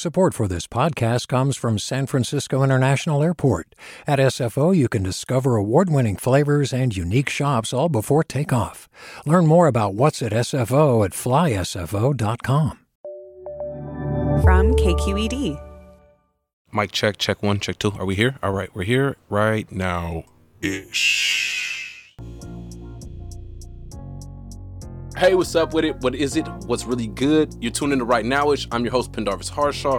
Support for this podcast comes from San Francisco International Airport. At SFO, you can discover award winning flavors and unique shops all before takeoff. Learn more about what's at SFO at flysfo.com. From KQED. Mic check, check one, check two. Are we here? All right, we're here right now ish. Hey, what's up with it? What is it? What's really good? You're tuning to Right Nowish. I'm your host, Pendarvis Harshaw,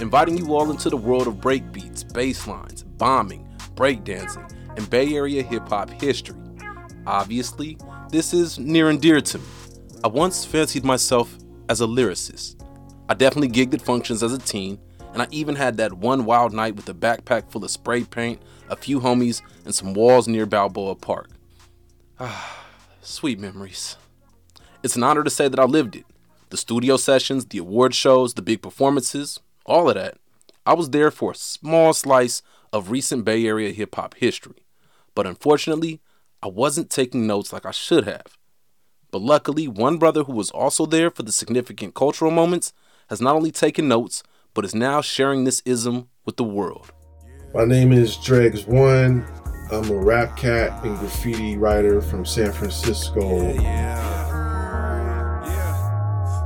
inviting you all into the world of breakbeats, bass lines, bombing, breakdancing, and Bay Area hip hop history. Obviously, this is near and dear to me. I once fancied myself as a lyricist. I definitely gigged at functions as a teen, and I even had that one wild night with a backpack full of spray paint, a few homies, and some walls near Balboa Park. Ah, sweet memories. It's an honor to say that I lived it. The studio sessions, the award shows, the big performances, all of that. I was there for a small slice of recent Bay Area hip hop history. But unfortunately, I wasn't taking notes like I should have. But luckily, one brother who was also there for the significant cultural moments has not only taken notes, but is now sharing this ism with the world. My name is Dregs One. I'm a rap cat and graffiti writer from San Francisco. Yeah, yeah.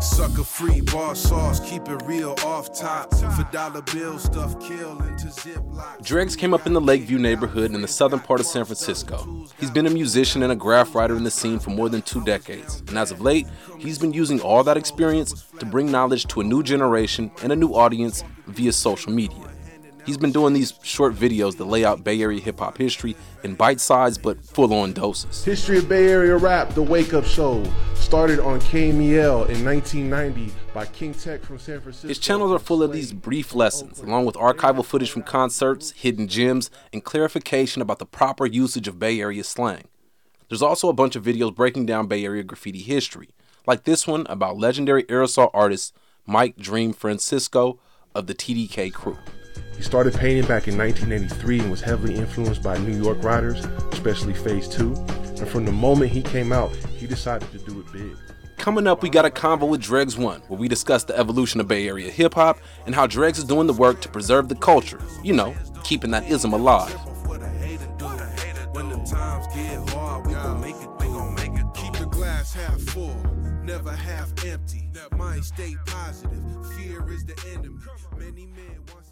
Sucker free bar sauce, keep it real off top. For dollar bill stuff, kill into ziploc. Dregs came up in the Lakeview neighborhood in the southern part of San Francisco. He's been a musician and a graph writer in the scene for more than two decades, and as of late, he's been using all that experience to bring knowledge to a new generation and a new audience via social media. He's been doing these short videos that lay out Bay Area hip hop history in bite sized but full on doses. History of Bay Area Rap, The Wake Up Show, started on KMEL in 1990 by King Tech from San Francisco. His channels are full of these brief lessons, along with archival footage from concerts, hidden gems, and clarification about the proper usage of Bay Area slang. There's also a bunch of videos breaking down Bay Area graffiti history, like this one about legendary aerosol artist Mike Dream Francisco of the TDK crew. He started painting back in 1983 and was heavily influenced by New York writers, especially Phase 2. And from the moment he came out, he decided to do it big. Coming up, we got a convo with Dregs One, where we discuss the evolution of Bay Area hip hop and how Dregs is doing the work to preserve the culture. You know, keeping that ism alive. For the hater do. When the times get hard, we gon' make it, we gon' make it. Keep the glass half full, never half empty. Mind stay positive, fear is the enemy. Many men want success.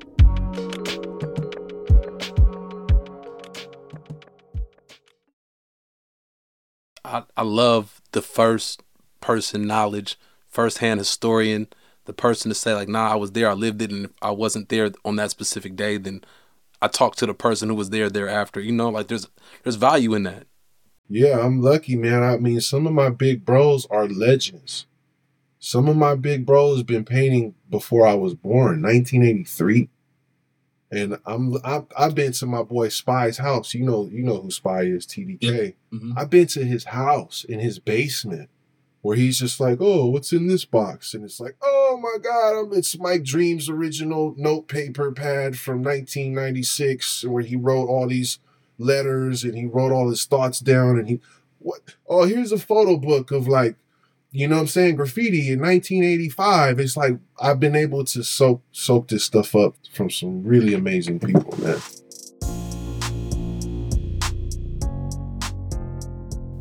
I, I love the first person knowledge, first hand historian, the person to say, like, nah, I was there, I lived it, and if I wasn't there on that specific day, then I talked to the person who was there thereafter. You know, like there's there's value in that. Yeah, I'm lucky, man. I mean, some of my big bros are legends. Some of my big bros been painting before I was born, 1983. And I'm I've, I've been to my boy Spy's house. You know, you know who Spy is, TDK. Mhm. I've been to his house in his basement where he's just like, "Oh, what's in this box?" And it's like, "Oh my God, um, it's Mike Dream's original note paper pad from 1996, where he wrote all these letters and he wrote all his thoughts down. And he, what? Oh, here's a photo book of like, you know, what I'm saying graffiti in 1985. It's like I've been able to soak soak this stuff up from some really amazing people, man.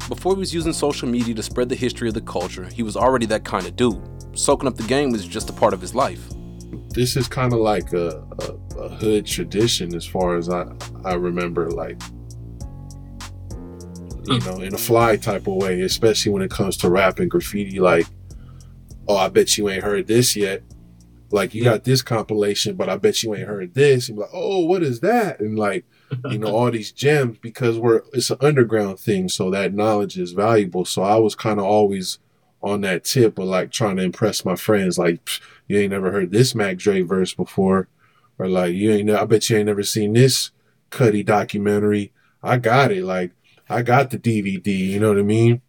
Before he was using social media to spread the history of the culture, he was already that kind of dude. Soaking up the game was just a part of his life. this is kind of like a, a, a, hood tradition as far as I, I remember, like, you mm. know, in a fly type of way, especially when it comes to rap and graffiti. Like, oh, I bet you ain't heard this yet. Like, you got this compilation, but I bet you ain't heard this. And like, oh, what is that? And like, you know, all these gems because we're, it's an underground thing. So that knowledge is valuable. So I was kind of always on that tip of like trying to impress my friends. Like, you ain't never heard this Mac Dre verse before, or like you ain't. I bet you ain't never seen this Cudi documentary. I got it. Like I got the DVD. You know what I mean?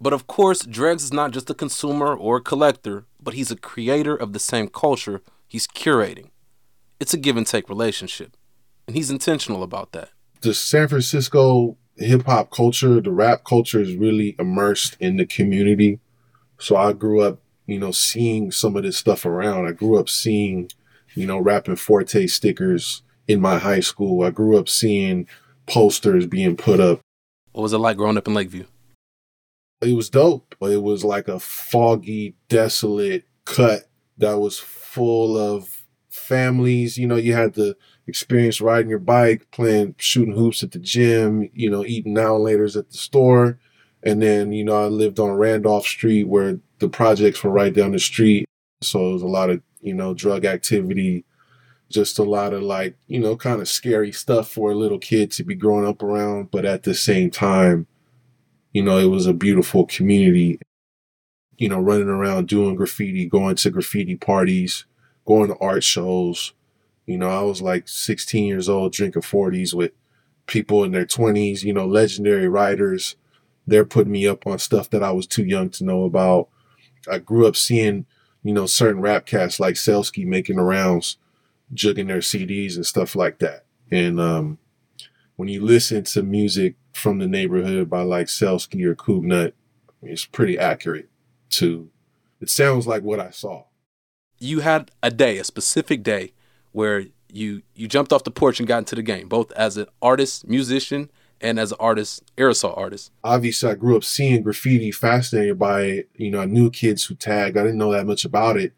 But of course, Dregs is not just a consumer or a collector, but he's a creator of the same culture he's curating. It's a give and take relationship, and he's intentional about that. The San Francisco hip hop culture, the rap culture is really immersed in the community. So I grew up you know, seeing some of this stuff around. I grew up seeing, you know, rapping Forte stickers in my high school. I grew up seeing posters being put up. What was it like growing up in Lakeview? It was dope. It was like a foggy, desolate cut that was full of families. You know, you had the experience riding your bike, playing, shooting hoops at the gym, you know, eating now and laters at the store. And then, you know, I lived on Randolph Street where the projects were right down the street. So it was a lot of, you know, drug activity, just a lot of like, you know, kind of scary stuff for a little kid to be growing up around. But at the same time, you know, it was a beautiful community, you know, running around doing graffiti, going to graffiti parties, going to art shows. You know, I was like 16 years old drinking 40s with people in their 20s, you know, legendary writers. They're putting me up on stuff that I was too young to know about. I grew up seeing, you know, certain rap cats like Cellski making the rounds, jugging their CDs and stuff like that. And um, when you listen to music from the neighborhood by like Cellski or Coop it's pretty accurate to. It sounds like what I saw. You had a day, a specific day, where you you jumped off the porch and got into the game, both as an artist, musician, and as an artist, aerosol artist? Obviously, I grew up seeing graffiti, fascinated by it. You know, I knew kids who tagged. I didn't know that much about it.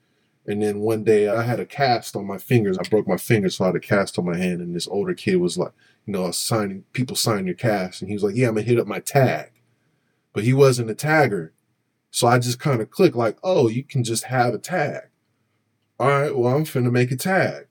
And then one day I had a cast on my fingers. I broke my finger, so I had a cast on my hand. And this older kid was like, you know, signing people sign your cast. And he was like, yeah, I'm gonna hit up my tag. But he wasn't a tagger. So I just kind of clicked like, oh, you can just have a tag. All right, well, I'm finna make a tag.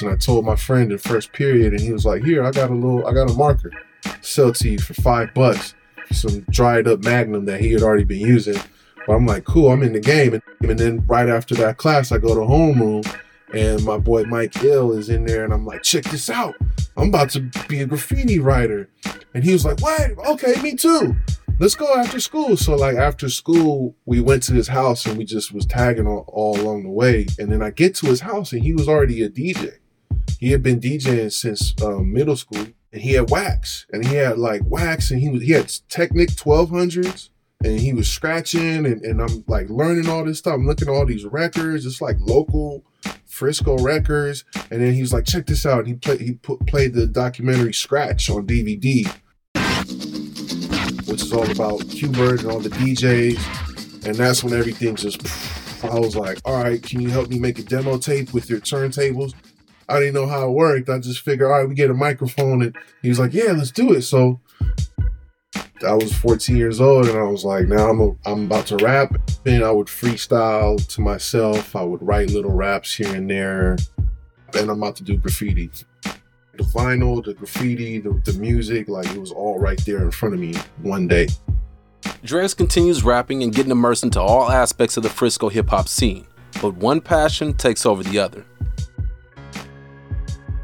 And I told my friend in first period, and he was like, "Here, I got a little, I got a marker, sell to you for five bucks, some dried up Magnum that he had already been using." But I'm like, "Cool, I'm in the game." And, and then right after that class, I go to homeroom, and my boy Mike Ill is in there, and I'm like, "Check this out, I'm about to be a graffiti writer." And he was like, "What? Okay, me too." let's go after school. So like after school, we went to his house and we just was tagging all, all, along the way. And then I get to his house and he was already a DJ. He had been DJing since um, middle school, and he had wax, and he had like wax, and he he had Technic twelve hundreds, and he was scratching, and, and I'm like learning all this stuff. I'm looking at all these records, it's like local Frisco records, and then he was like, check this out. And he played he put played the documentary Scratch on DVD, which is all about Qbert and all the DJs, and that's when everything just. I was like, all right, can you help me make a demo tape with your turntables? I didn't know how it worked. I just figured, all right, we get a microphone, and he was like, yeah, let's do it. So I was 14 years old, and I was like, now I'm a, I'm about to rap. And I would freestyle to myself. I would write little raps here and there, and I'm about to do graffiti. The vinyl, the graffiti, the, the music, like it was all right there in front of me one day. Dregs continues rapping and getting immersed into all aspects of the Frisco hip hop scene, but one passion takes over the other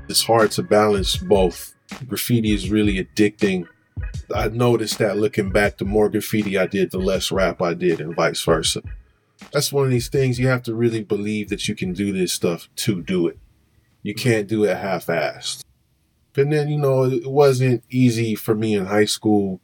it's hard to balance both. Graffiti is really addicting. I noticed that looking back, the more graffiti I did, the less rap I did, and vice versa. That's one of these things you have to really believe that you can do this stuff to do it. You mm-hmm. can't do it half assed. And then, you know, it wasn't easy for me in high school.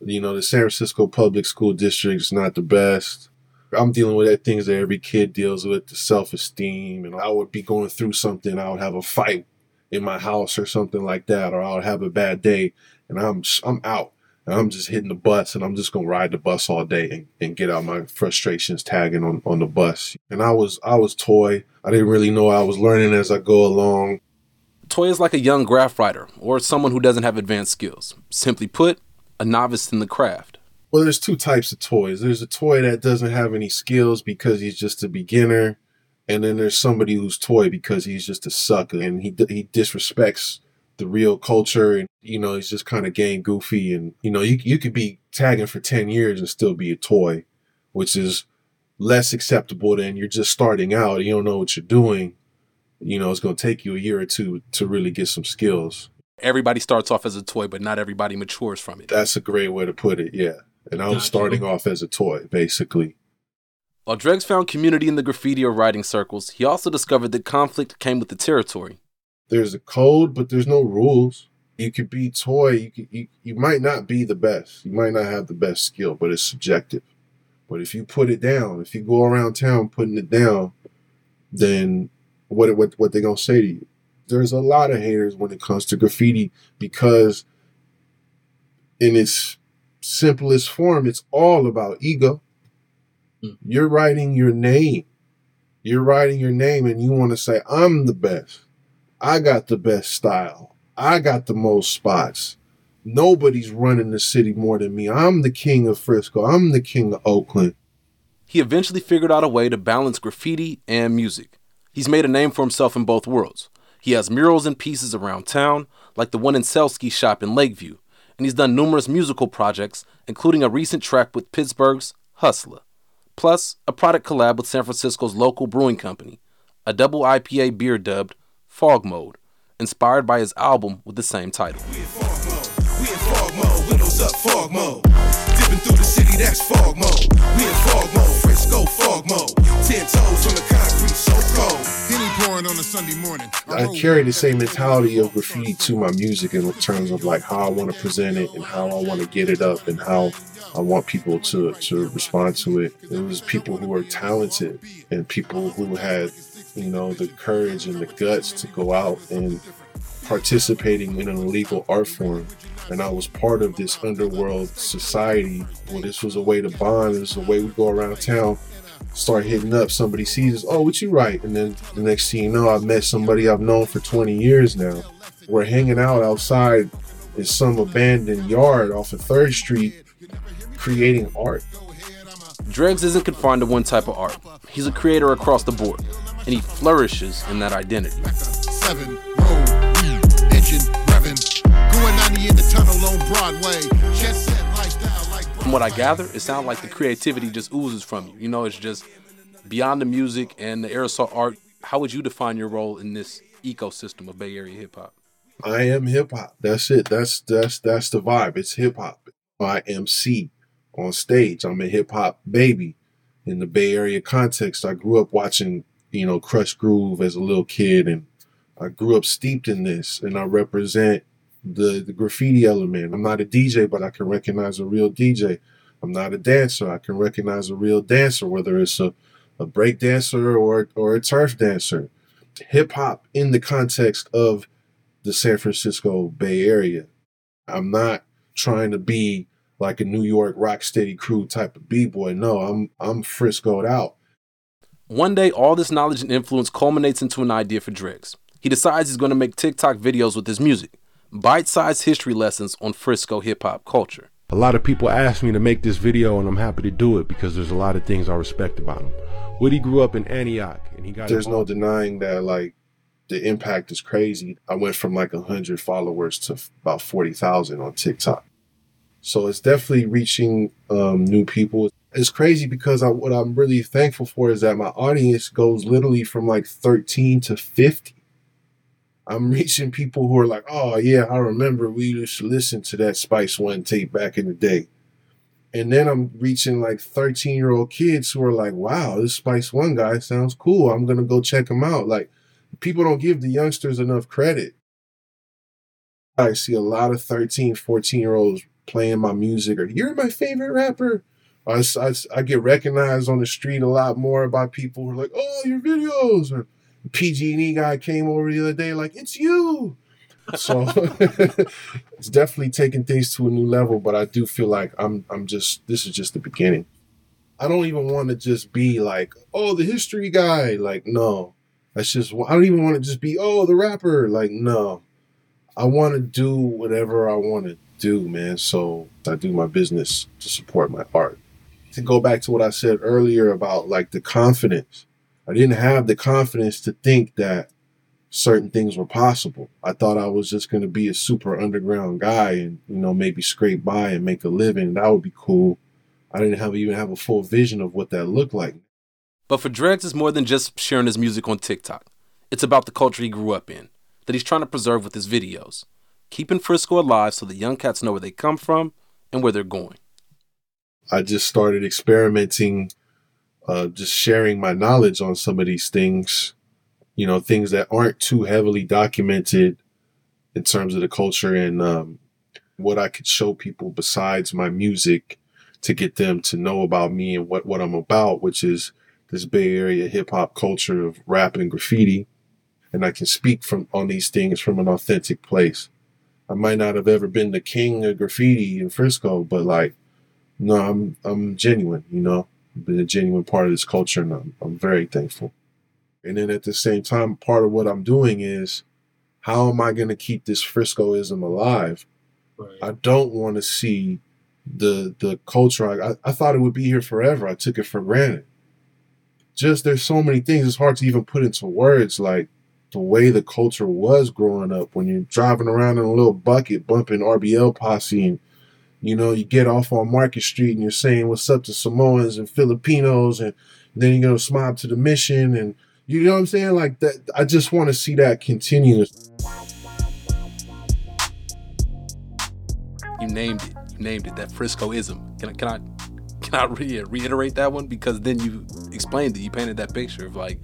You know, the San Francisco Public School District is not the best. I'm dealing with the things that every kid deals with, the self esteem. And I would be going through something, I would have a fight in my house or something like that, or I would have a bad day and I'm I'm out. And I'm just hitting the bus and I'm just gonna ride the bus all day and, and get out my frustrations tagging on, on the bus. And I was I was toy. I didn't really know I was learning as I go along. Toy is like a young graph writer or someone who doesn't have advanced skills. Simply put, a novice in the craft. Well, there's two types of toys. There's a toy that doesn't have any skills because he's just a beginner, and then there's somebody who's toy because he's just a sucker and he he disrespects the real culture and you know he's just kind of game goofy and you know you you could be tagging for 10 years and still be a toy, which is less acceptable than you're just starting out. You don't know what you're doing. You know, it's going to take you a year or two to really get some skills. Everybody starts off as a toy, but not everybody matures from it. That's a great way to put it. Yeah. And I was gotcha. starting off as a toy, basically. While Dregs found community in the graffiti or writing circles, he also discovered that conflict came with the territory. There's a code, but there's no rules. You could be toy. You, could, you you might not be the best. You might not have the best skill, but it's subjective. But if you put it down, if you go around town putting it down, then what what what they gonna say to you? There's a lot of haters when it comes to graffiti because in its simplest form, it's all about ego. Mm. You're writing your name. You're writing your name and you want to say, I'm the best. I got the best style. I got the most spots. Nobody's running the city more than me. I'm the king of Frisco. I'm the king of Oakland. He eventually figured out a way to balance graffiti and music. He's made a name for himself in both worlds. He has murals and pieces around town, like the one in Cellski's shop in Lakeview, and he's done numerous musical projects, including a recent track with Pittsburg's Husalah, plus a product collab with San Francisco's local brewing company, a double IPA beer dubbed Fog Mode, inspired by his album with the same title. We in fog mode, we in fog mode, windows up fog mode. Dipping through the city, that's fog mode. We in fog mode, Frisco fog mode. Ten toes on the concrete, so cold. On a Sunday morning. I carry the same mentality of graffiti to my music in terms of like how I want to present it and how I want to get it up and how I want people to to respond to it. It was people who were talented and people who had, you know, the courage and the guts to go out and participating in an illegal art form and I was part of this underworld society where this was a way to bond. This was a way we go around town, start hitting up. Somebody sees us, oh, what you write? And then the next thing you know, I've met somebody I've known for 20 years now. We're hanging out outside in some abandoned yard off of Third Street, creating art. Dregs isn't confined to one type of art. He's a creator across the board, and he flourishes in that identity. Seven, roll, engine, in the tunnel on Broadway. From what I gather, it sounds like the creativity just oozes from you. You know, it's just beyond the music and the aerosol art. How would you define your role in this ecosystem of Bay Area hip hop? I am hip hop. That's it. That's that's that's the vibe. It's hip hop. I MC on stage. I'm a hip hop baby in the Bay Area context. I grew up watching, you know, Krush Groove as a little kid and I grew up steeped in this and I represent the, the graffiti element. I'm not a DJ, but I can recognize a real DJ. I'm not a dancer. I can recognize a real dancer, whether it's a, a break dancer or, or a turf dancer. Hip hop in the context of the San Francisco Bay Area. I'm not trying to be like a New York rock steady crew type of b-boy. No, I'm I'm Friscoed out. One day, all this knowledge and influence culminates into an idea for Dregs. He decides he's going to make TikTok videos with his music bite sized history lessons on Frisco hip hop culture. A lot of people ask me to make this video, and I'm happy to do it because there's a lot of things I respect about him. Woody grew up in Antioch, and he got. There's no denying that, like, the impact is crazy. I went from like 100 followers to about 40,000 on TikTok. So it's definitely reaching um, new people. It's crazy because I, what I'm really thankful for is that my audience goes literally from like 13 to 50. I'm reaching people who are like, oh yeah, I remember we used to listen to that Spice One tape back in the day. And then I'm reaching like 13 year old kids who are like, wow, this Spice One guy sounds cool. I'm gonna go check him out. Like people don't give the youngsters enough credit. I see a lot of 13, 14 year olds playing my music or you're my favorite rapper. I, I, I get recognized on the street a lot more by people who are like, oh, your videos. Or, PG&E guy came over the other day, like, it's you. so it's definitely taking things to a new level. But I do feel like I'm I'm just this is just the beginning. I don't even want to just be like, oh, the history guy. Like, no, that's just I don't even want to just be, oh, the rapper. Like, no, I want to do whatever I want to do, man. So I do my business to support my art. To go back to what I said earlier about like the confidence, I didn't have the confidence to think that certain things were possible. I thought I was just going to be a super underground guy and, you know, maybe scrape by and make a living. That would be cool. I didn't have even have a full vision of what that looked like. But for Dregs, it's more than just sharing his music on TikTok. It's about the culture he grew up in, that he's trying to preserve with his videos, keeping Frisco alive so the young cats know where they come from and where they're going. I just started experimenting, uh, just sharing my knowledge on some of these things you know, things that aren't too heavily documented in terms of the culture and um, what I could show people besides my music to get them to know about me and what, what I'm about, which is this Bay Area hip hop culture of rap and graffiti. And I can speak from on these things from an authentic place. I might not have ever been the king of graffiti in Frisco, but like, no, I'm I'm genuine, you know. I've been a genuine part of this culture and I'm, I'm very thankful. And then at the same time, part of what I'm doing is how am I going to keep this Friscoism alive? Right. I don't want to see the the culture. I, I thought it would be here forever. I took it for granted. Just there's so many things. It's hard to even put into words like the way the culture was growing up when you're driving around in a little bucket bumping RBL posse and you know you get off on Market Street and you're saying what's up to Samoans and Filipinos and then you go smile to the mission and you know what I'm saying? Like that. I just want to see that continue. You named it. You named it. That Friscoism. Can I? Can I? Can I re- reiterate that one? Because then you explained it. You painted that picture of like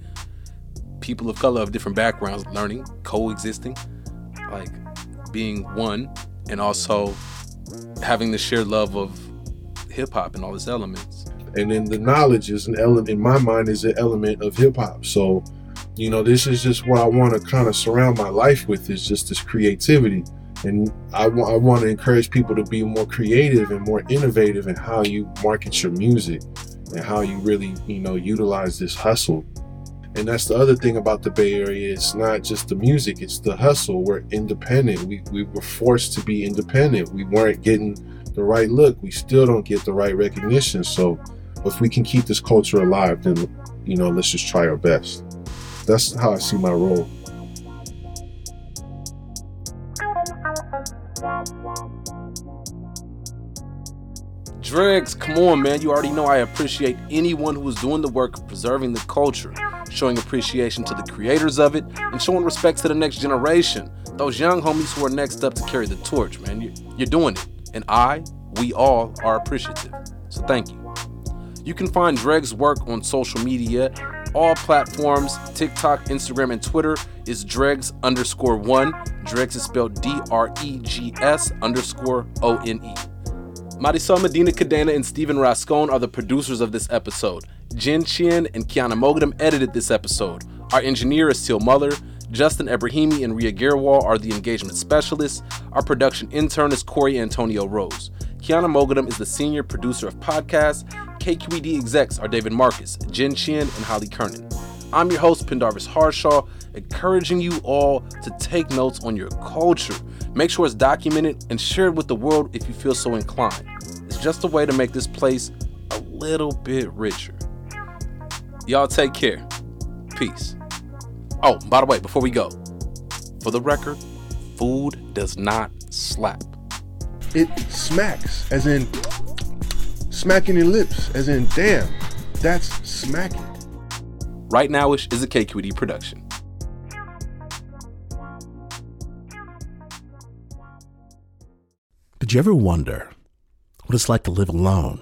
people of color of different backgrounds learning, coexisting, like being one, and also having the shared love of hip hop and all its elements and then the knowledge is an element in my mind is an element of hip hop. So, you know, this is just what I want to kind of surround my life with is just this creativity. And I, w- I want to encourage people to be more creative and more innovative in how you market your music and how you really, you know, utilize this hustle. And that's the other thing about the Bay Area. It's not just the music, it's the hustle. We're independent. We, we were forced to be independent. We weren't getting the right look. We still don't get the right recognition. So if we can keep this culture alive, then you know, let's just try our best. That's how I see my role. Dregs, come on, man. You already know I appreciate anyone who is doing the work of preserving the culture, showing appreciation to the creators of it, and showing respect to the next generation. Those young homies who are next up to carry the torch, man. You're doing it. And I, we all are appreciative. So thank you. You can find Dreg's work on social media, all platforms TikTok, Instagram, and Twitter is Dregs underscore one. Dregs is spelled D R E G S underscore O N E. Marisol Medina Cadena and Stephen Rascon are the producers of this episode. Jen Chien and Kyana Moghadam edited this episode. Our engineer is Teal Muller. Justin Ebrahimi and Ria Girwal are the engagement specialists. Our production intern is Corey Antonio Rose. Kyana Moghadam is the senior producer of podcasts. KQED execs are David Marcus, Jen Chien, and Holly Kernan. I'm your host, Pendarvis Harshaw, encouraging you all to take notes on your culture. Make sure it's documented and share it with the world if you feel so inclined. It's just a way to make this place a little bit richer. Y'all take care. Peace. Oh, by the way, before we go, for the record, food does not slap. It smacks, as in smacking your lips, as in, damn, that's smacking. Right Now Nowish is a KQED production. Did you ever wonder what it's like to live alone,